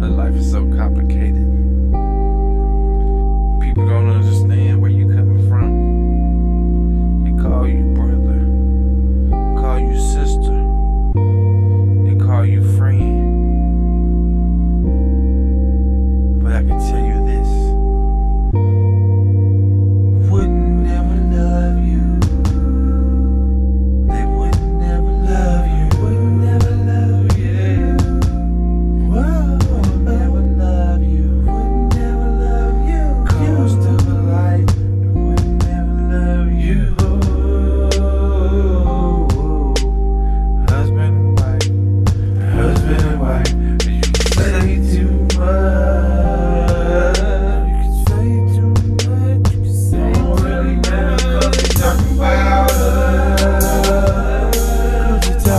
but life is so complicated. People don't understand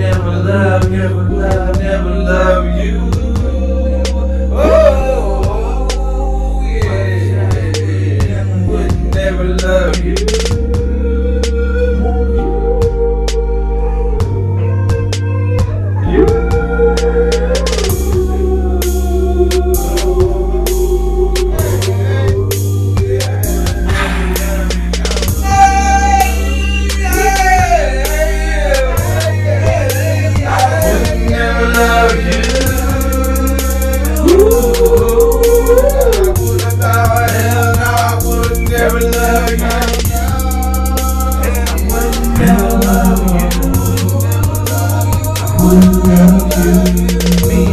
never love, never love, never love you. never love you. I would never love you. I would love you.